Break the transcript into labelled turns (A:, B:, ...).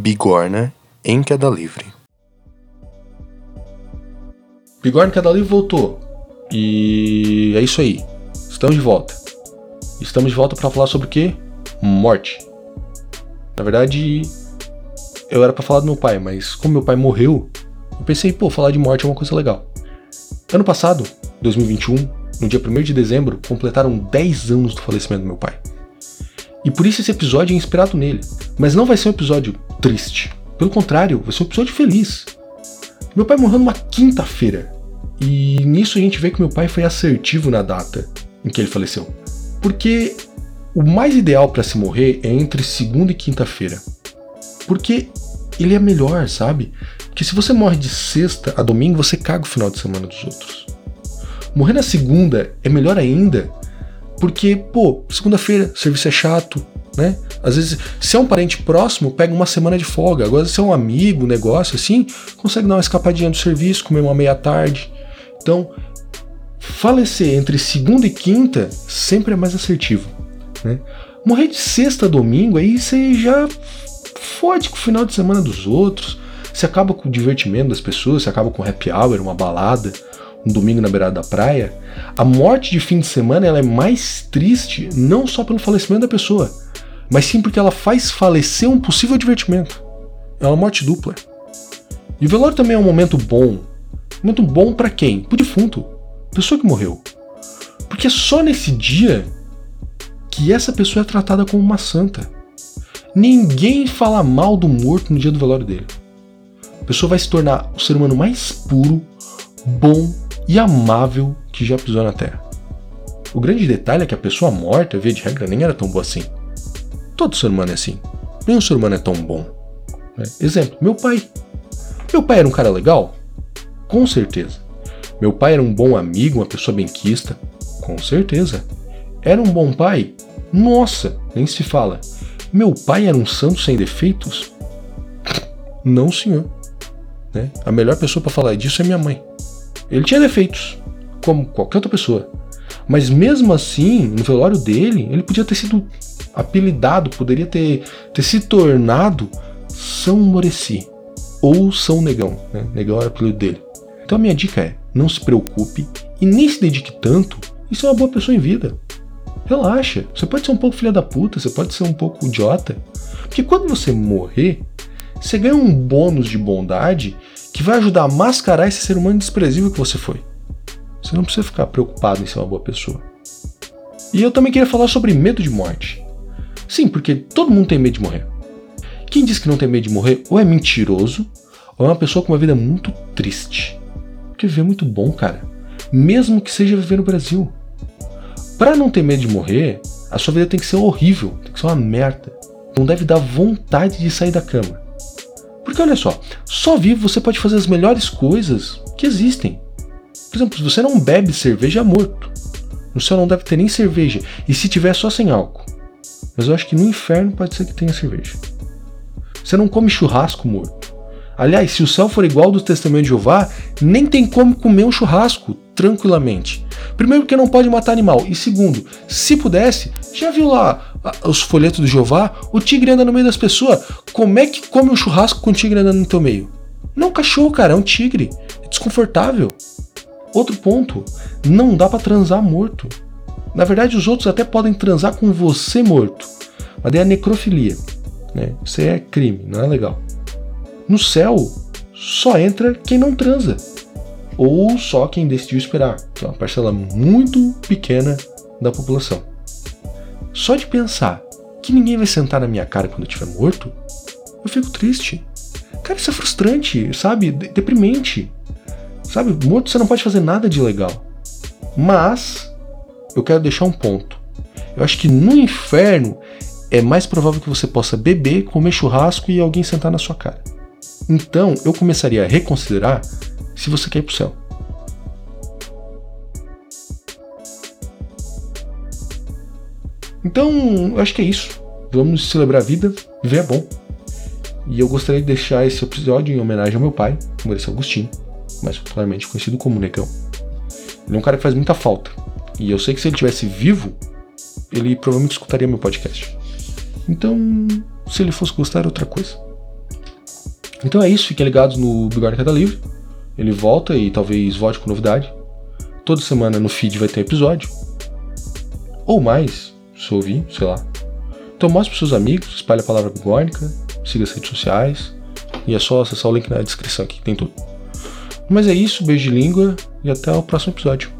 A: Bigorna em queda livre.
B: Bigorna em queda livre voltou. E é isso aí. Estamos de volta. Estamos de volta para falar sobre o quê? Morte. Na verdade, eu era para falar do meu pai, mas como meu pai morreu, eu pensei, pô, falar de morte é uma coisa legal. Ano passado, 2021, no dia 1 de dezembro, completaram 10 anos do falecimento do meu pai. E por isso esse episódio é inspirado nele. Mas não vai ser um episódio triste. Pelo contrário, vai ser um episódio feliz. Meu pai morreu numa quinta-feira. E nisso a gente vê que meu pai foi assertivo na data em que ele faleceu. Porque o mais ideal para se morrer é entre segunda e quinta-feira. Porque ele é melhor, sabe? Que se você morre de sexta a domingo, você caga o final de semana dos outros. Morrer na segunda é melhor ainda, porque, pô, segunda-feira, serviço é chato, né? Às vezes, se é um parente próximo, pega uma semana de folga. Agora, se é um amigo, negócio assim, consegue dar uma escapadinha do serviço, comer uma meia-tarde. Então, falecer entre segunda e quinta sempre é mais assertivo, né? Morrer de sexta a domingo, aí você já fode com o final de semana dos outros, você acaba com o divertimento das pessoas, você acaba com happy hour, uma balada, um domingo na beirada da praia. A morte de fim de semana ela é mais triste não só pelo falecimento da pessoa, mas sim porque ela faz falecer um possível divertimento. É uma morte dupla. E o velório também é um momento bom. Momento bom para quem? Pro defunto. Pessoa que morreu. Porque é só nesse dia que essa pessoa é tratada como uma santa. Ninguém fala mal do morto no dia do velório dele. A pessoa vai se tornar o ser humano mais puro, bom e amável que já pisou na Terra. O grande detalhe é que a pessoa morta, via de regra, nem era tão boa assim. Todo ser humano é assim. Nenhum ser humano é tão bom. Né? Exemplo, meu pai. Meu pai era um cara legal? Com certeza. Meu pai era um bom amigo, uma pessoa benquista? Com certeza. Era um bom pai? Nossa, nem se fala. Meu pai era um santo sem defeitos? Não, senhor. Né? A melhor pessoa para falar disso é minha mãe. Ele tinha defeitos, como qualquer outra pessoa. Mas mesmo assim, no velório dele, ele podia ter sido apelidado, poderia ter, ter se tornado São Moreci ou São Negão. Né? Negão era o apelido dele. Então a minha dica é: não se preocupe e nem se dedique tanto em ser uma boa pessoa em vida. Relaxa. Você pode ser um pouco filha da puta, você pode ser um pouco idiota. Porque quando você morrer, você ganha um bônus de bondade que vai ajudar a mascarar esse ser humano desprezível que você foi. Você não precisa ficar preocupado em ser uma boa pessoa. E eu também queria falar sobre medo de morte. Sim, porque todo mundo tem medo de morrer. Quem diz que não tem medo de morrer ou é mentiroso ou é uma pessoa com uma vida muito triste. Porque viver é muito bom, cara. Mesmo que seja viver no Brasil. Para não ter medo de morrer, a sua vida tem que ser horrível, tem que ser uma merda. Não deve dar vontade de sair da cama. Porque olha só, só vivo você pode fazer as melhores coisas que existem. Por exemplo, se você não bebe cerveja, é morto. No céu não deve ter nem cerveja. E se tiver, só sem álcool. Mas eu acho que no inferno pode ser que tenha cerveja. Você não come churrasco morto. Aliás, se o céu for igual do Testamento de Jeová, nem tem como comer um churrasco tranquilamente. Primeiro, porque não pode matar animal. E segundo, se pudesse, já viu lá os folhetos do Jeová? O tigre anda no meio das pessoas. Como é que come um churrasco com o tigre andando no teu meio? Não é um cachorro, cara, é um tigre. É desconfortável. Outro ponto, não dá para transar morto. Na verdade, os outros até podem transar com você morto. Mas daí é necrofilia. Né? Isso é crime, não é legal. No céu, só entra quem não transa ou só quem decidiu esperar, que é uma parcela muito pequena da população. Só de pensar que ninguém vai sentar na minha cara quando eu estiver morto, eu fico triste. Cara, isso é frustrante, sabe? Deprimente. Sabe, morto você não pode fazer nada de legal. Mas eu quero deixar um ponto. Eu acho que no inferno é mais provável que você possa beber, comer churrasco e alguém sentar na sua cara. Então eu começaria a reconsiderar se você quer ir pro céu. Então, acho que é isso. Vamos celebrar a vida, viver é bom. E eu gostaria de deixar esse episódio em homenagem ao meu pai, Maurício Agostinho, mais popularmente conhecido como Negão. Ele é um cara que faz muita falta. E eu sei que se ele tivesse vivo, ele provavelmente escutaria meu podcast. Então, se ele fosse gostar, é outra coisa. Então é isso, fiquem ligados no Bigode Queda Livre. Ele volta e talvez volte com novidade. Toda semana no feed vai ter episódio. Ou mais, ouvir, sei lá. Então mostre para seus amigos, espalhe a palavra bigônica, siga as redes sociais. E é só acessar o link na descrição aqui, tem tudo. Mas é isso, beijo de língua e até o próximo episódio.